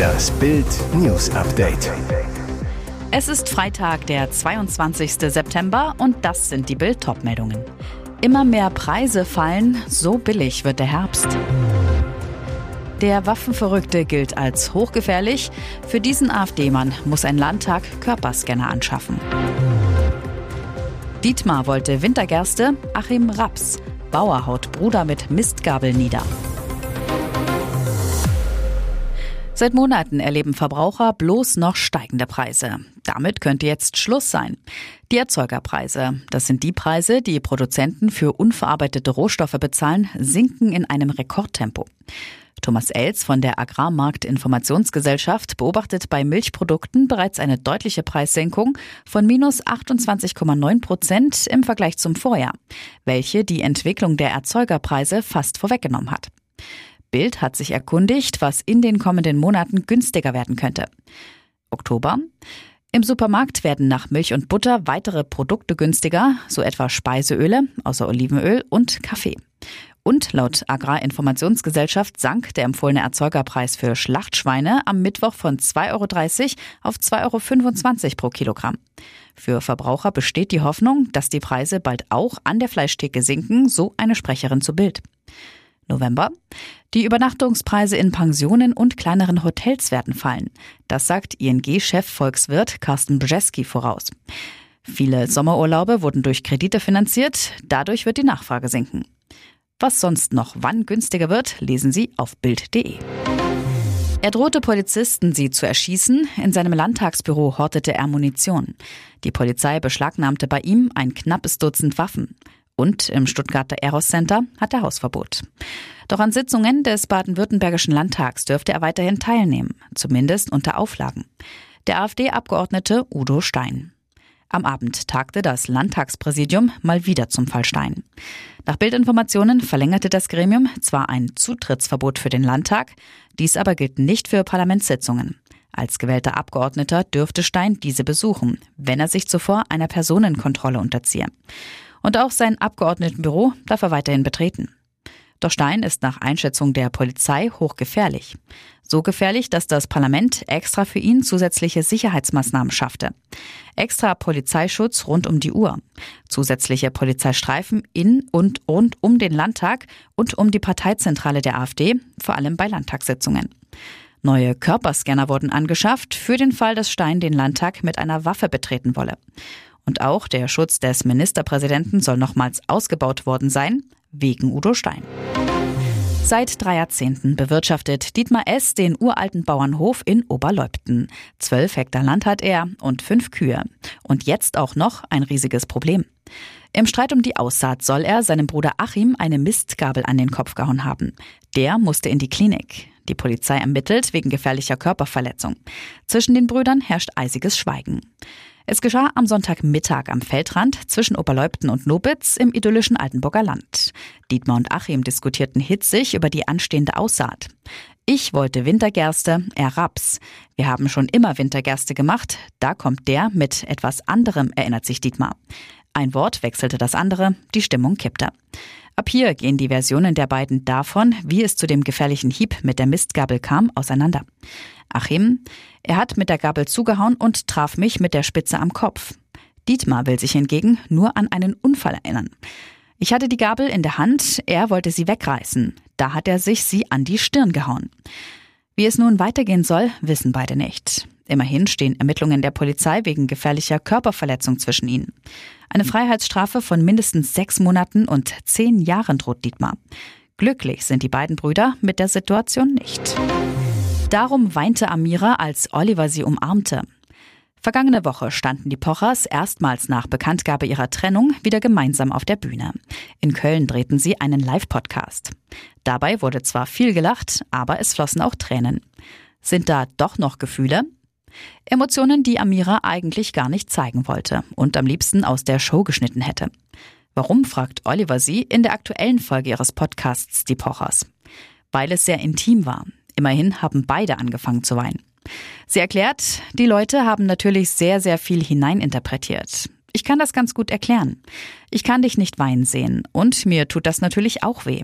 Das Bild News Update. Es ist Freitag, der 22. September und das sind die Bild meldungen Immer mehr Preise fallen, so billig wird der Herbst. Der Waffenverrückte gilt als hochgefährlich. Für diesen AfD-Mann muss ein Landtag Körperscanner anschaffen. Dietmar wollte Wintergerste, Achim Raps. Bauer haut Bruder mit Mistgabel nieder. Seit Monaten erleben Verbraucher bloß noch steigende Preise. Damit könnte jetzt Schluss sein. Die Erzeugerpreise, das sind die Preise, die Produzenten für unverarbeitete Rohstoffe bezahlen, sinken in einem Rekordtempo. Thomas Els von der Agrarmarktinformationsgesellschaft beobachtet bei Milchprodukten bereits eine deutliche Preissenkung von minus 28,9 Prozent im Vergleich zum Vorjahr, welche die Entwicklung der Erzeugerpreise fast vorweggenommen hat. Bild hat sich erkundigt, was in den kommenden Monaten günstiger werden könnte. Oktober. Im Supermarkt werden nach Milch und Butter weitere Produkte günstiger, so etwa Speiseöle, außer Olivenöl und Kaffee. Und laut Agrarinformationsgesellschaft sank der empfohlene Erzeugerpreis für Schlachtschweine am Mittwoch von 2,30 Euro auf 2,25 Euro pro Kilogramm. Für Verbraucher besteht die Hoffnung, dass die Preise bald auch an der Fleischtheke sinken, so eine Sprecherin zu Bild. November. Die Übernachtungspreise in Pensionen und kleineren Hotels werden fallen. Das sagt ING-Chef Volkswirt Carsten Brzeski voraus. Viele Sommerurlaube wurden durch Kredite finanziert, dadurch wird die Nachfrage sinken. Was sonst noch wann günstiger wird, lesen Sie auf Bild.de. Er drohte Polizisten, sie zu erschießen. In seinem Landtagsbüro hortete er Munition. Die Polizei beschlagnahmte bei ihm ein knappes Dutzend Waffen. Und im Stuttgarter Eros Center hat er Hausverbot. Doch an Sitzungen des baden-württembergischen Landtags dürfte er weiterhin teilnehmen, zumindest unter Auflagen. Der AfD-Abgeordnete Udo Stein. Am Abend tagte das Landtagspräsidium mal wieder zum Fall Stein. Nach Bildinformationen verlängerte das Gremium zwar ein Zutrittsverbot für den Landtag, dies aber gilt nicht für Parlamentssitzungen. Als gewählter Abgeordneter dürfte Stein diese besuchen, wenn er sich zuvor einer Personenkontrolle unterziehe. Und auch sein Abgeordnetenbüro darf er weiterhin betreten. Doch Stein ist nach Einschätzung der Polizei hochgefährlich. So gefährlich, dass das Parlament extra für ihn zusätzliche Sicherheitsmaßnahmen schaffte. Extra Polizeischutz rund um die Uhr. Zusätzliche Polizeistreifen in und rund um den Landtag und um die Parteizentrale der AfD, vor allem bei Landtagssitzungen. Neue Körperscanner wurden angeschafft für den Fall, dass Stein den Landtag mit einer Waffe betreten wolle. Und auch der Schutz des Ministerpräsidenten soll nochmals ausgebaut worden sein, wegen Udo Stein. Seit drei Jahrzehnten bewirtschaftet Dietmar S. den uralten Bauernhof in Oberleupten. Zwölf Hektar Land hat er und fünf Kühe. Und jetzt auch noch ein riesiges Problem. Im Streit um die Aussaat soll er seinem Bruder Achim eine Mistgabel an den Kopf gehauen haben. Der musste in die Klinik. Die Polizei ermittelt wegen gefährlicher Körperverletzung. Zwischen den Brüdern herrscht eisiges Schweigen. Es geschah am Sonntagmittag am Feldrand zwischen Oberleupten und Nobitz im idyllischen Altenburger Land. Dietmar und Achim diskutierten hitzig über die anstehende Aussaat. Ich wollte Wintergerste, er Raps. Wir haben schon immer Wintergerste gemacht, da kommt der mit etwas anderem, erinnert sich Dietmar. Ein Wort wechselte das andere, die Stimmung kippte. Ab hier gehen die Versionen der beiden davon, wie es zu dem gefährlichen Hieb mit der Mistgabel kam, auseinander. Achim, er hat mit der Gabel zugehauen und traf mich mit der Spitze am Kopf. Dietmar will sich hingegen nur an einen Unfall erinnern. Ich hatte die Gabel in der Hand, er wollte sie wegreißen. Da hat er sich sie an die Stirn gehauen. Wie es nun weitergehen soll, wissen beide nicht. Immerhin stehen Ermittlungen der Polizei wegen gefährlicher Körperverletzung zwischen ihnen. Eine Freiheitsstrafe von mindestens sechs Monaten und zehn Jahren droht Dietmar. Glücklich sind die beiden Brüder mit der Situation nicht. Darum weinte Amira, als Oliver sie umarmte. Vergangene Woche standen die Pochers erstmals nach Bekanntgabe ihrer Trennung wieder gemeinsam auf der Bühne. In Köln drehten sie einen Live-Podcast. Dabei wurde zwar viel gelacht, aber es flossen auch Tränen. Sind da doch noch Gefühle? Emotionen, die Amira eigentlich gar nicht zeigen wollte und am liebsten aus der Show geschnitten hätte. Warum, fragt Oliver sie in der aktuellen Folge ihres Podcasts Die Pochers. Weil es sehr intim war. Immerhin haben beide angefangen zu weinen. Sie erklärt, die Leute haben natürlich sehr, sehr viel hineininterpretiert. Ich kann das ganz gut erklären. Ich kann dich nicht weinen sehen und mir tut das natürlich auch weh.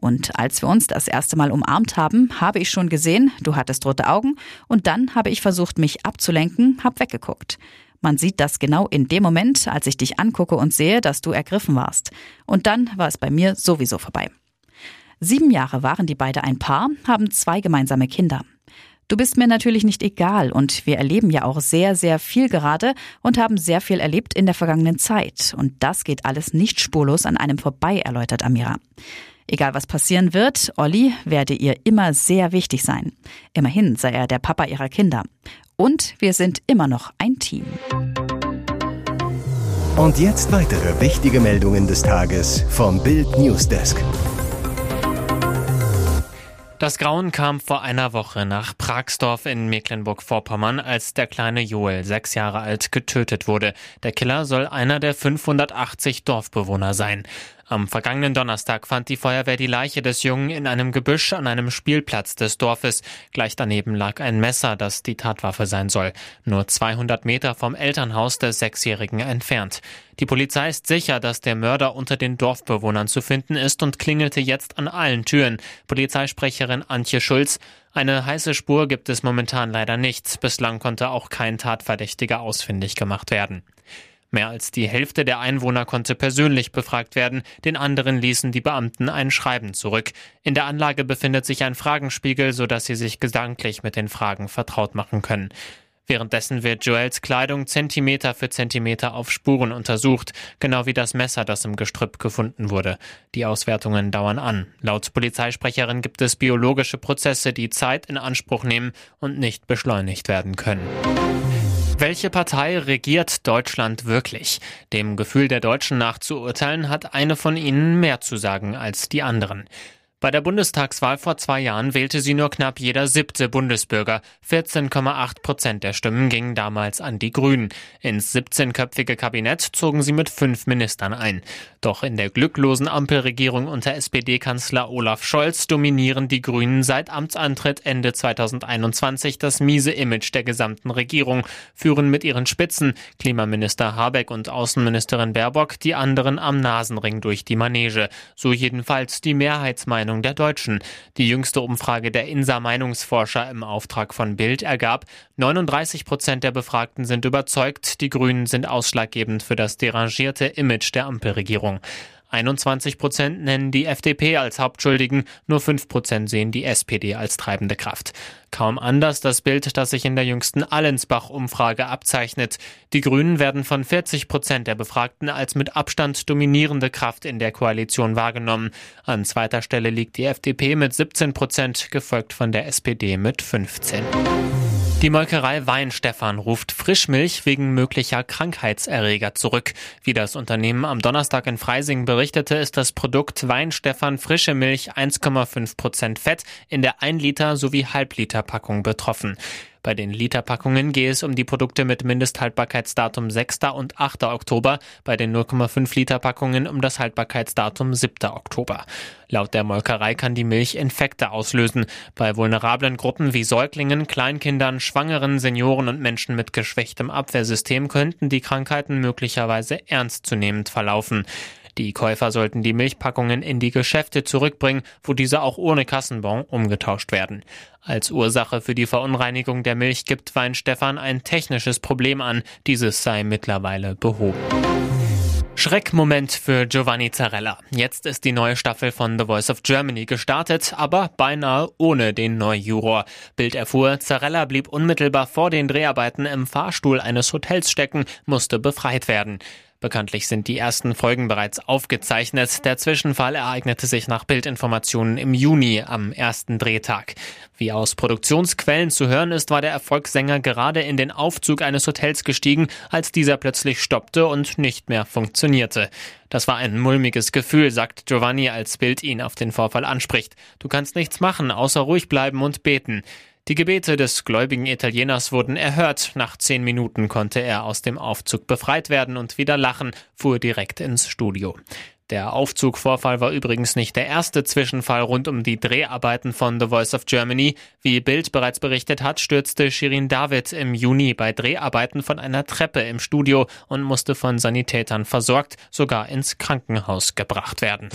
Und als wir uns das erste Mal umarmt haben, habe ich schon gesehen, du hattest rote Augen und dann habe ich versucht, mich abzulenken, hab weggeguckt. Man sieht das genau in dem Moment, als ich dich angucke und sehe, dass du ergriffen warst. Und dann war es bei mir sowieso vorbei. Sieben Jahre waren die beide ein Paar, haben zwei gemeinsame Kinder. Du bist mir natürlich nicht egal und wir erleben ja auch sehr, sehr viel gerade und haben sehr viel erlebt in der vergangenen Zeit. Und das geht alles nicht spurlos an einem vorbei, erläutert Amira. Egal was passieren wird, Olli werde ihr immer sehr wichtig sein. Immerhin sei er der Papa ihrer Kinder. Und wir sind immer noch ein Team. Und jetzt weitere wichtige Meldungen des Tages vom Bild Newsdesk. Das Grauen kam vor einer Woche nach Pragsdorf in Mecklenburg-Vorpommern, als der kleine Joel, sechs Jahre alt, getötet wurde. Der Killer soll einer der 580 Dorfbewohner sein. Am vergangenen Donnerstag fand die Feuerwehr die Leiche des Jungen in einem Gebüsch an einem Spielplatz des Dorfes. Gleich daneben lag ein Messer, das die Tatwaffe sein soll. Nur 200 Meter vom Elternhaus des Sechsjährigen entfernt. Die Polizei ist sicher, dass der Mörder unter den Dorfbewohnern zu finden ist und klingelte jetzt an allen Türen. Polizeisprecherin Antje Schulz. Eine heiße Spur gibt es momentan leider nicht. Bislang konnte auch kein Tatverdächtiger ausfindig gemacht werden. Mehr als die Hälfte der Einwohner konnte persönlich befragt werden, den anderen ließen die Beamten ein Schreiben zurück. In der Anlage befindet sich ein Fragenspiegel, sodass sie sich gedanklich mit den Fragen vertraut machen können. Währenddessen wird Joels Kleidung Zentimeter für Zentimeter auf Spuren untersucht, genau wie das Messer, das im Gestrüpp gefunden wurde. Die Auswertungen dauern an. Laut Polizeisprecherin gibt es biologische Prozesse, die Zeit in Anspruch nehmen und nicht beschleunigt werden können. Welche Partei regiert Deutschland wirklich? Dem Gefühl der Deutschen nach zu urteilen, hat eine von ihnen mehr zu sagen als die anderen. Bei der Bundestagswahl vor zwei Jahren wählte sie nur knapp jeder siebte Bundesbürger. 14,8 Prozent der Stimmen gingen damals an die Grünen. Ins 17-köpfige Kabinett zogen sie mit fünf Ministern ein. Doch in der glücklosen Ampelregierung unter SPD-Kanzler Olaf Scholz dominieren die Grünen seit Amtsantritt Ende 2021 das miese Image der gesamten Regierung, führen mit ihren Spitzen, Klimaminister Habeck und Außenministerin Baerbock, die anderen am Nasenring durch die Manege. So jedenfalls die Mehrheitsmeinung Meinung der Deutschen. Die jüngste Umfrage der INSA Meinungsforscher im Auftrag von Bild ergab, 39 Prozent der Befragten sind überzeugt, die Grünen sind ausschlaggebend für das derangierte Image der Ampelregierung. 21 Prozent nennen die FDP als Hauptschuldigen, nur 5 Prozent sehen die SPD als treibende Kraft. Kaum anders das Bild, das sich in der jüngsten Allensbach-Umfrage abzeichnet. Die Grünen werden von 40 Prozent der Befragten als mit Abstand dominierende Kraft in der Koalition wahrgenommen. An zweiter Stelle liegt die FDP mit 17 Prozent, gefolgt von der SPD mit 15. Die Molkerei Weinstefan ruft Frischmilch wegen möglicher Krankheitserreger zurück. Wie das Unternehmen am Donnerstag in Freising berichtete, ist das Produkt Weinstefan frische Milch 1,5 Prozent Fett in der 1 Liter sowie Halbliter Packung betroffen. Bei den Literpackungen gehe es um die Produkte mit Mindesthaltbarkeitsdatum 6. und 8. Oktober, bei den 0,5 Liter Packungen um das Haltbarkeitsdatum 7. Oktober. Laut der Molkerei kann die Milch Infekte auslösen. Bei vulnerablen Gruppen wie Säuglingen, Kleinkindern, Schwangeren, Senioren und Menschen mit geschwächtem Abwehrsystem könnten die Krankheiten möglicherweise ernstzunehmend verlaufen. Die Käufer sollten die Milchpackungen in die Geschäfte zurückbringen, wo diese auch ohne Kassenbon umgetauscht werden. Als Ursache für die Verunreinigung der Milch gibt Weinstefan ein technisches Problem an. Dieses sei mittlerweile behoben. Schreckmoment für Giovanni Zarella. Jetzt ist die neue Staffel von The Voice of Germany gestartet, aber beinahe ohne den Neujuror. Bild erfuhr, Zarella blieb unmittelbar vor den Dreharbeiten im Fahrstuhl eines Hotels stecken, musste befreit werden. Bekanntlich sind die ersten Folgen bereits aufgezeichnet. Der Zwischenfall ereignete sich nach Bildinformationen im Juni am ersten Drehtag. Wie aus Produktionsquellen zu hören ist, war der Erfolgssänger gerade in den Aufzug eines Hotels gestiegen, als dieser plötzlich stoppte und nicht mehr funktionierte. Das war ein mulmiges Gefühl, sagt Giovanni, als Bild ihn auf den Vorfall anspricht. Du kannst nichts machen, außer ruhig bleiben und beten. Die Gebete des gläubigen Italieners wurden erhört. Nach zehn Minuten konnte er aus dem Aufzug befreit werden und wieder lachen, fuhr direkt ins Studio. Der Aufzugvorfall war übrigens nicht der erste Zwischenfall rund um die Dreharbeiten von The Voice of Germany. Wie Bild bereits berichtet hat, stürzte Shirin David im Juni bei Dreharbeiten von einer Treppe im Studio und musste von Sanitätern versorgt, sogar ins Krankenhaus gebracht werden.